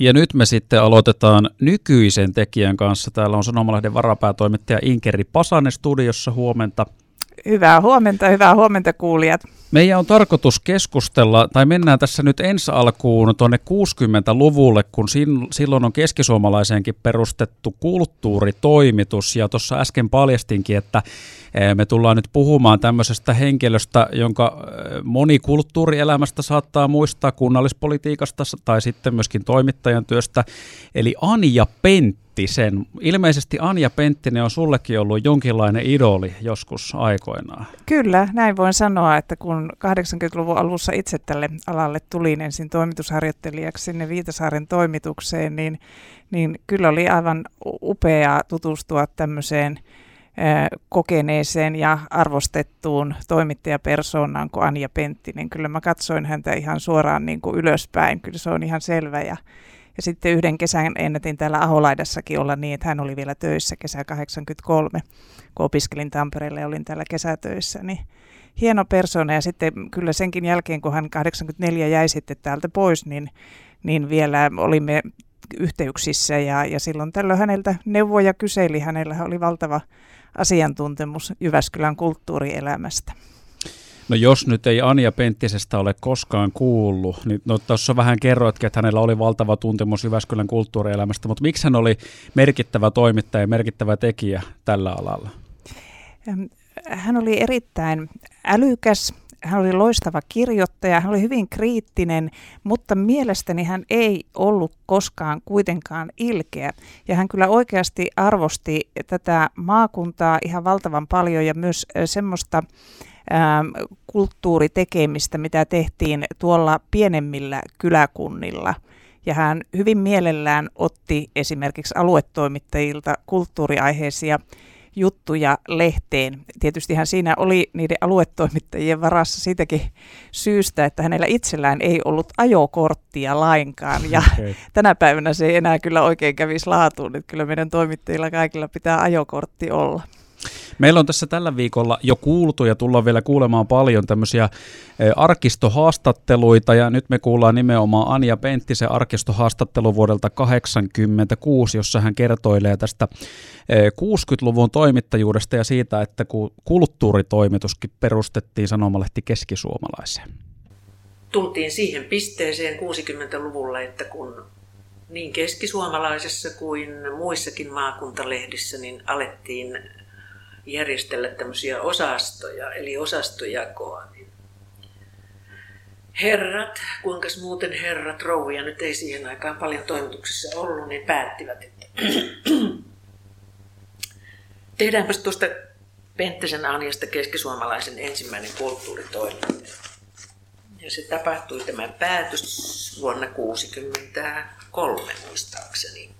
Ja nyt me sitten aloitetaan nykyisen tekijän kanssa. Täällä on Sanomalehden varapäätoimittaja Inkeri Pasanen studiossa. Huomenta. Hyvää huomenta, hyvää huomenta kuulijat. Meidän on tarkoitus keskustella, tai mennään tässä nyt ensi alkuun tuonne 60-luvulle, kun silloin on keskisuomalaiseenkin perustettu kulttuuritoimitus, ja tuossa äsken paljastinkin, että eh, me tullaan nyt puhumaan tämmöisestä henkilöstä, jonka eh, moni kulttuurielämästä saattaa muistaa kunnallispolitiikasta tai sitten myöskin toimittajan työstä, eli Anja Pentti Penttisen. Ilmeisesti Anja Penttinen on sullekin ollut jonkinlainen idoli joskus aikoinaan. Kyllä, näin voin sanoa, että kun 80-luvun alussa itse tälle alalle tulin ensin toimitusharjoittelijaksi sinne Viitasaaren toimitukseen, niin, niin kyllä oli aivan upeaa tutustua tämmöiseen kokeneeseen ja arvostettuun toimittajapersoonaan kuin Anja Penttinen. Kyllä mä katsoin häntä ihan suoraan niin kuin ylöspäin, kyllä se on ihan selvä ja ja sitten yhden kesän ennätin täällä Aholaidassakin olla niin, että hän oli vielä töissä kesä 83, kun opiskelin Tampereelle ja olin täällä kesätöissä. Niin hieno persona ja sitten kyllä senkin jälkeen, kun hän 84 jäi sitten täältä pois, niin, niin vielä olimme yhteyksissä ja, ja silloin tällöin häneltä neuvoja kyseli. Hänellä oli valtava asiantuntemus Jyväskylän kulttuurielämästä. No jos nyt ei Anja Penttisestä ole koskaan kuullut, niin no tuossa vähän kerroitkin, että hänellä oli valtava tuntemus Jyväskylän kulttuurielämästä, mutta miksi hän oli merkittävä toimittaja ja merkittävä tekijä tällä alalla? Hän oli erittäin älykäs, hän oli loistava kirjoittaja, hän oli hyvin kriittinen, mutta mielestäni hän ei ollut koskaan kuitenkaan ilkeä. Ja hän kyllä oikeasti arvosti tätä maakuntaa ihan valtavan paljon ja myös semmoista Ähm, kulttuuritekemistä, mitä tehtiin tuolla pienemmillä kyläkunnilla. Ja hän hyvin mielellään otti esimerkiksi aluetoimittajilta kulttuuriaiheisia juttuja lehteen. Tietysti hän siinä oli niiden aluetoimittajien varassa siitäkin syystä, että hänellä itsellään ei ollut ajokorttia lainkaan. Ja okay. tänä päivänä se ei enää kyllä oikein kävisi laatuun, että kyllä meidän toimittajilla kaikilla pitää ajokortti olla. Meillä on tässä tällä viikolla jo kuultu ja tullaan vielä kuulemaan paljon tämmöisiä arkistohaastatteluita ja nyt me kuullaan nimenomaan Anja Penttisen arkistohaastattelu vuodelta 1986, jossa hän kertoilee tästä 60-luvun toimittajuudesta ja siitä, että kulttuuritoimituskin perustettiin sanomalehti keskisuomalaiseen. Tultiin siihen pisteeseen 60-luvulla, että kun niin keskisuomalaisessa kuin muissakin maakuntalehdissä niin alettiin järjestellä tämmöisiä osastoja, eli osastojakoa. Niin herrat, kuinka muuten herrat, rouvia nyt ei siihen aikaan paljon toimituksessa ollut, niin päättivät, että tehdäänpäs tuosta Penttisen Anjasta keskisuomalaisen ensimmäinen kulttuuritoiminta. Ja se tapahtui tämä päätös vuonna 1963 muistaakseni.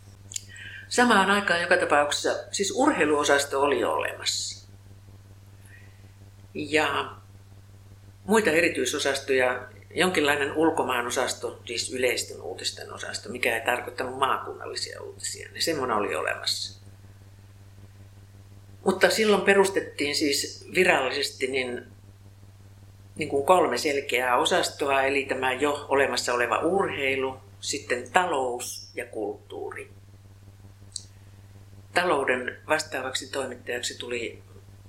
Samaan aikaan joka tapauksessa, siis urheiluosasto oli jo olemassa. Ja muita erityisosastoja, jonkinlainen ulkomaanosasto, siis yleisten uutisten osasto, mikä ei tarkoittanut maakunnallisia uutisia, niin semmoinen oli olemassa. Mutta silloin perustettiin siis virallisesti niin, niin kuin kolme selkeää osastoa, eli tämä jo olemassa oleva urheilu, sitten talous ja kulttuuri talouden vastaavaksi toimittajaksi tuli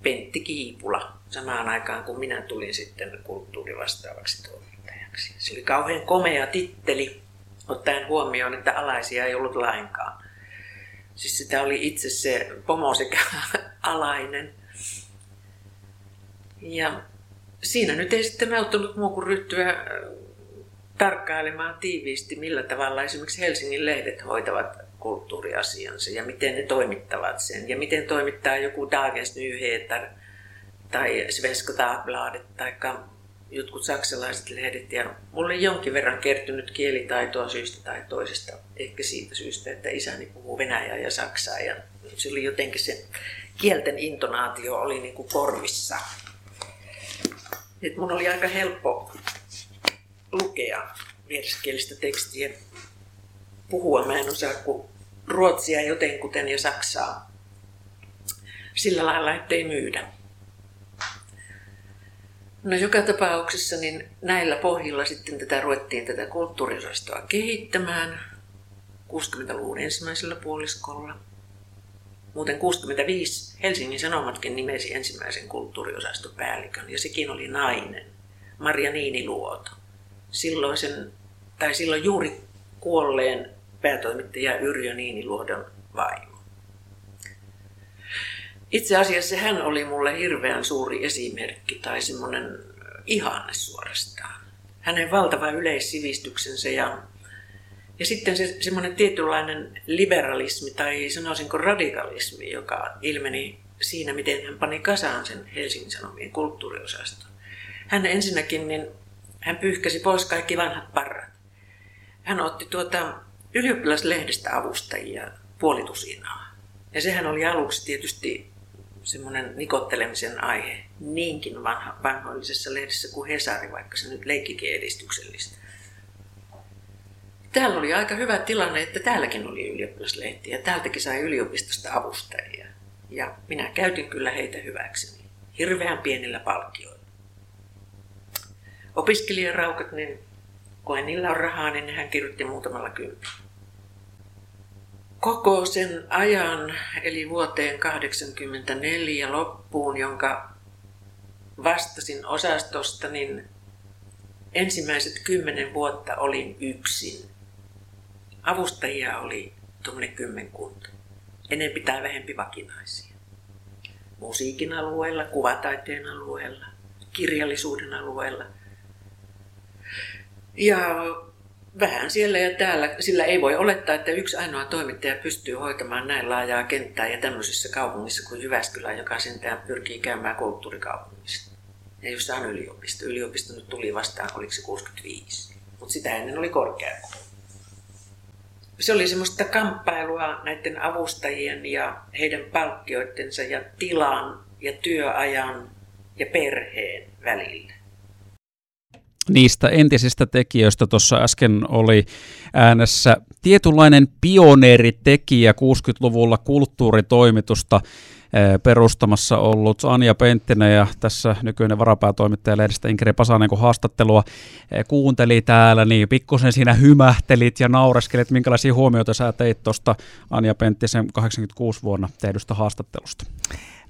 Pentti Kiipula samaan aikaan, kun minä tulin sitten kulttuurivastaavaksi toimittajaksi. Se oli kauhean komea titteli, ottaen huomioon, että alaisia ei ollut lainkaan. Siis sitä oli itse se pomo sekä alainen. Ja siinä nyt ei sitten auttanut muu kuin ryhtyä tarkkailemaan tiiviisti, millä tavalla esimerkiksi Helsingin lehdet hoitavat kulttuuriasiansa ja miten ne toimittavat sen ja miten toimittaa joku Dagens Nyheter tai Svenska Dagbladet tai jotkut saksalaiset lehdet. Ja mulle jonkin verran kertynyt kielitaitoa syystä tai toisesta. Ehkä siitä syystä, että isäni puhuu venäjää ja saksaa ja se oli jotenkin se kielten intonaatio oli niin kuin korvissa. Et mun oli aika helppo lukea vieraskielistä tekstiä puhua. Mä en osaa kuin ruotsia jotenkuten ja saksaa sillä lailla, ettei myydä. No joka tapauksessa niin näillä pohjilla sitten tätä ruvettiin tätä kulttuuriosastoa kehittämään. 60-luvun ensimmäisellä puoliskolla. Muuten 65 Helsingin Sanomatkin nimesi ensimmäisen kulttuuriosastopäällikön ja sekin oli nainen, Maria Niiniluoto. Silloin, sen, tai silloin juuri kuolleen päätoimittaja Yrjö Niiniluodon vaimo. Itse asiassa hän oli mulle hirveän suuri esimerkki tai semmoinen ihanne suorastaan. Hänen valtava yleissivistyksensä ja, ja sitten se semmoinen tietynlainen liberalismi tai sanoisinko radikalismi, joka ilmeni siinä, miten hän pani kasaan sen Helsingin Sanomien kulttuuriosaston. Hän ensinnäkin, niin hän pyyhkäsi pois kaikki vanhat parrat. Hän otti tuota ylioppilaslehdestä avustajia puolitusinaa. Ja sehän oli aluksi tietysti semmoinen nikottelemisen aihe niinkin vanha, vanhoillisessa lehdessä kuin Hesari, vaikka se nyt leikkikin edistyksellistä. Täällä oli aika hyvä tilanne, että täälläkin oli ylioppilaslehti ja täältäkin sai yliopistosta avustajia. Ja minä käytin kyllä heitä hyväkseni, hirveän pienillä palkkioilla. Opiskelijaraukat, niin kun niillä on rahaa, niin hän kirjoitti muutamalla kympillä koko sen ajan, eli vuoteen 1984 loppuun, jonka vastasin osastosta, niin ensimmäiset kymmenen vuotta olin yksin. Avustajia oli tuommoinen kymmenkunta. Enempi tai vähempi vakinaisia. Musiikin alueella, kuvataiteen alueella, kirjallisuuden alueella. Ja vähän siellä ja täällä, sillä ei voi olettaa, että yksi ainoa toimittaja pystyy hoitamaan näin laajaa kenttää ja tämmöisessä kaupungissa kuin Jyväskylä, joka sentään pyrkii käymään kulttuurikaupungissa. Ja jossa on yliopisto. Yliopisto nyt tuli vastaan, oliko se 65. Mutta sitä ennen oli korkeakoulu. Se oli semmoista kamppailua näiden avustajien ja heidän palkkioittensa ja tilan ja työajan ja perheen välillä niistä entisistä tekijöistä tuossa äsken oli äänessä tietynlainen pioneeritekijä 60-luvulla kulttuuritoimitusta eh, perustamassa ollut Anja Penttinen ja tässä nykyinen varapäätoimittaja lehdestä Inkeri Pasanen, kun haastattelua eh, kuunteli täällä, niin pikkusen siinä hymähtelit ja naureskelit. Minkälaisia huomioita sä teit tuosta Anja Penttisen 86 vuonna tehdystä haastattelusta?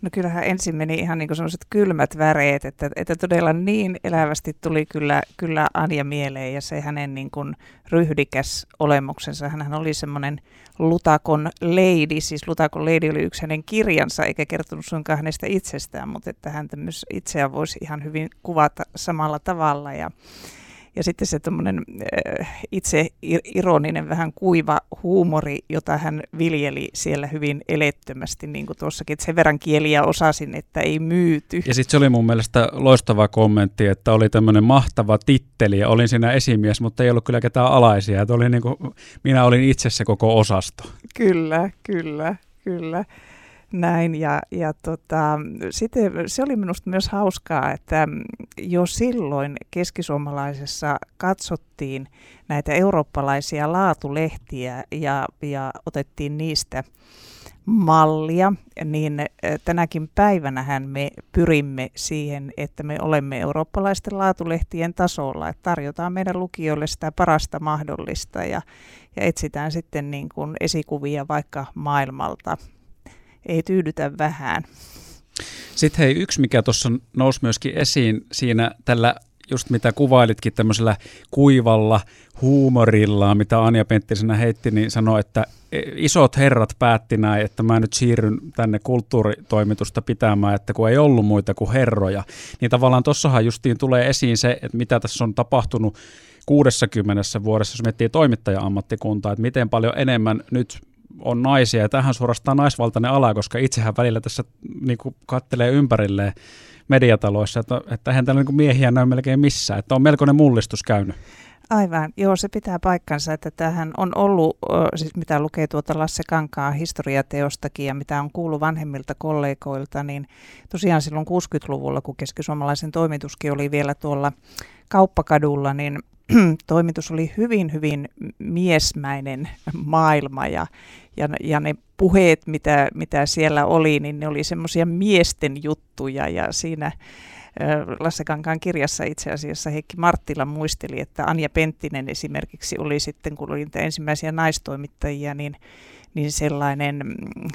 No kyllähän ensin meni ihan niin sellaiset kylmät väreet, että, että todella niin elävästi tuli kyllä, kyllä Anja mieleen ja se hänen niin kuin ryhdikäs olemuksensa. Hän oli semmoinen Lutakon lady, siis Lutakon lady oli yksi hänen kirjansa, eikä kertonut suinkaan hänestä itsestään, mutta että hän myös itseään voisi ihan hyvin kuvata samalla tavalla ja ja sitten se tämmöinen äh, itse ironinen, vähän kuiva huumori, jota hän viljeli siellä hyvin elettömästi, niin kuin tuossakin, että sen verran kieliä osasin, että ei myyty. Ja sitten se oli mun mielestä loistava kommentti, että oli tämmöinen mahtava titteli ja olin siinä esimies, mutta ei ollut kyllä ketään alaisia. Että oli niin kuin, minä olin itse se koko osasto. Kyllä, kyllä, kyllä näin. Ja, ja tota, sitten se oli minusta myös hauskaa, että jo silloin keskisuomalaisessa katsottiin näitä eurooppalaisia laatulehtiä ja, ja otettiin niistä mallia, niin tänäkin päivänähän me pyrimme siihen, että me olemme eurooppalaisten laatulehtien tasolla, että tarjotaan meidän lukijoille sitä parasta mahdollista ja, ja etsitään sitten niin kuin esikuvia vaikka maailmalta ei tyydytä vähän. Sitten hei, yksi mikä tuossa nousi myöskin esiin siinä tällä just mitä kuvailitkin tämmöisellä kuivalla huumorilla, mitä Anja Penttisenä heitti, niin sanoi, että isot herrat päätti näin, että mä nyt siirryn tänne kulttuuritoimitusta pitämään, että kun ei ollut muita kuin herroja. Niin tavallaan tuossahan justiin tulee esiin se, että mitä tässä on tapahtunut 60 vuodessa, jos miettii toimittaja-ammattikuntaa, että miten paljon enemmän nyt on naisia, ja tähän suorastaan naisvaltainen ala, koska itsehän välillä tässä niin kuin kattelee ympärilleen mediataloissa, että, että eihän täällä niin miehiä näy melkein missään, että on melkoinen mullistus käynyt. Aivan, joo se pitää paikkansa, että tähän on ollut, siis mitä lukee tuota Lasse Kankaa historiateostakin ja mitä on kuullut vanhemmilta kollegoilta, niin tosiaan silloin 60-luvulla, kun keskisuomalaisen toimituskin oli vielä tuolla kauppakadulla, niin toimitus oli hyvin, hyvin miesmäinen maailma ja, ja, ja ne puheet, mitä, mitä siellä oli, niin ne oli semmoisia miesten juttuja ja siinä Lasse Kankaan kirjassa itse asiassa Heikki Marttila muisteli, että Anja Penttinen esimerkiksi oli sitten, kun oli niitä ensimmäisiä naistoimittajia, niin, niin sellainen mm,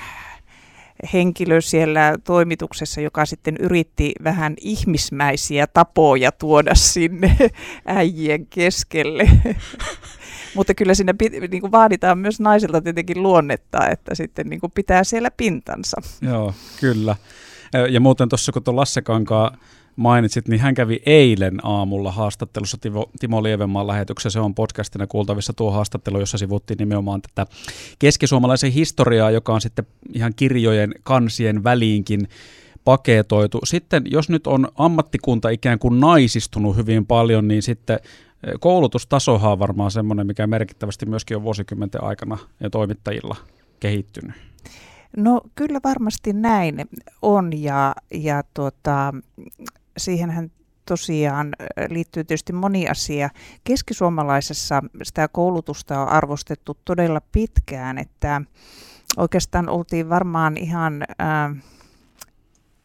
henkilö siellä toimituksessa, joka sitten yritti vähän ihmismäisiä tapoja tuoda sinne äijien keskelle. Mutta kyllä siinä niin kuin vaaditaan myös naisilta tietenkin luonnetta, että sitten niin kuin pitää siellä pintansa. Joo, kyllä. Ja muuten tuossa kun tuon Lasse Kankaa mainitsit, niin hän kävi eilen aamulla haastattelussa Timo, Timo Lievenmaan lähetyksessä. Se on podcastina kuultavissa tuo haastattelu, jossa sivuttiin nimenomaan tätä keskisuomalaisen historiaa, joka on sitten ihan kirjojen kansien väliinkin paketoitu. Sitten jos nyt on ammattikunta ikään kuin naisistunut hyvin paljon, niin sitten eh, koulutustasohan on varmaan semmoinen, mikä merkittävästi myöskin on vuosikymmenten aikana ja toimittajilla kehittynyt. No kyllä varmasti näin on ja, ja tuota, siihenhän tosiaan liittyy tietysti moni asia. Keskisuomalaisessa sitä koulutusta on arvostettu todella pitkään, että oikeastaan oltiin varmaan ihan äh,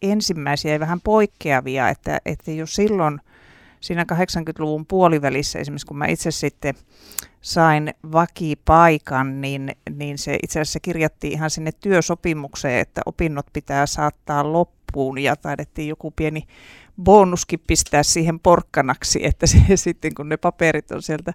ensimmäisiä ja vähän poikkeavia, että, että jo silloin siinä 80-luvun puolivälissä, esimerkiksi kun mä itse sitten sain vakipaikan, niin, niin se itse asiassa kirjattiin ihan sinne työsopimukseen, että opinnot pitää saattaa loppuun ja taidettiin joku pieni bonuskin pistää siihen porkkanaksi, että se, sitten kun ne paperit on sieltä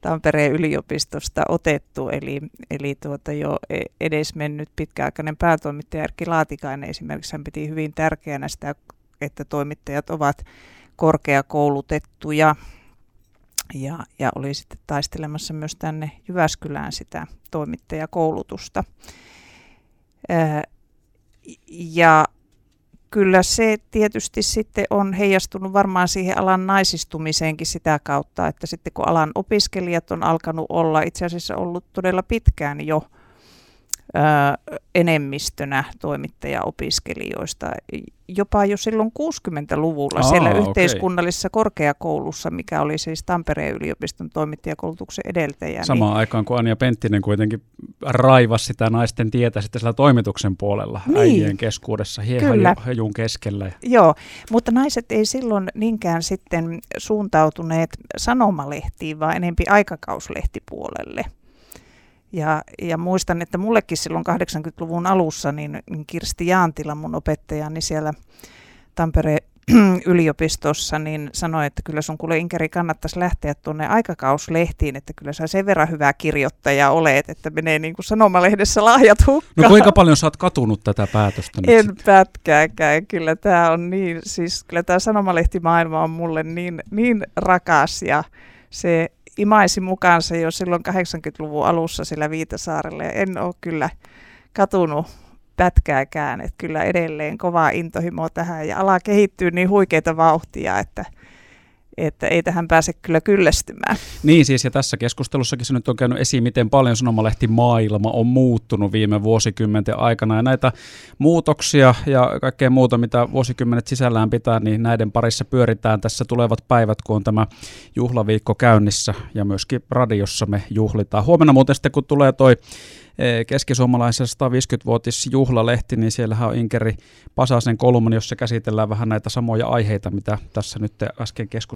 Tampereen yliopistosta otettu, eli, eli tuota jo e, edesmennyt pitkäaikainen päätoimittaja Erkki Laatikainen esimerkiksi hän piti hyvin tärkeänä sitä, että toimittajat ovat korkeakoulutettuja ja, ja oli sitten taistelemassa myös tänne Jyväskylään sitä toimittajakoulutusta. Ja kyllä se tietysti sitten on heijastunut varmaan siihen alan naisistumiseenkin sitä kautta, että sitten kun alan opiskelijat on alkanut olla itse asiassa ollut todella pitkään jo enemmistönä toimittajaopiskelijoista. Jopa jo silloin 60-luvulla Aa, siellä okay. yhteiskunnallisessa korkeakoulussa, mikä oli siis Tampereen yliopiston toimittajakoulutuksen edeltäjä. Samaan niin, aikaan kuin Anja Penttinen kuitenkin raivasi sitä naisten tietä sitten sillä toimituksen puolella niin, äijien keskuudessa, hiehan keskellä. Joo, mutta naiset ei silloin niinkään sitten suuntautuneet sanomalehtiin, vaan enempi aikakauslehtipuolelle. Ja, ja muistan, että mullekin silloin 80-luvun alussa, niin, niin Kirsti Jaantila, mun opettaja, niin siellä Tampereen yliopistossa, niin sanoi, että kyllä sun kuule Inkeri kannattaisi lähteä tuonne aikakauslehtiin, että kyllä sä sen verran hyvä kirjoittaja olet, että menee niin kuin sanomalehdessä lahjat hukkaan. No kuinka paljon sä oot katunut tätä päätöstä nyt En sitten? pätkääkään, kyllä tämä on niin, siis kyllä tämä sanomalehtimaailma on mulle niin, niin rakas ja se imaisi mukaansa jo silloin 80-luvun alussa sillä Viitasaarella ja en ole kyllä katunut pätkääkään, että kyllä edelleen kovaa intohimoa tähän ja ala kehittyy niin huikeita vauhtia, että että ei tähän pääse kyllä kyllästymään. Niin siis, ja tässä keskustelussakin se nyt on käynyt esiin, miten paljon sanomalehti maailma on muuttunut viime vuosikymmenten aikana, ja näitä muutoksia ja kaikkea muuta, mitä vuosikymmenet sisällään pitää, niin näiden parissa pyöritään tässä tulevat päivät, kun on tämä juhlaviikko käynnissä, ja myöskin radiossa me juhlitaan. Huomenna muuten sitten, kun tulee toi Eh, keskisuomalaisen 150-vuotis juhlalehti, niin siellähän on Inkeri Pasasen kolumni, jossa käsitellään vähän näitä samoja aiheita, mitä tässä nyt äsken keskusteltiin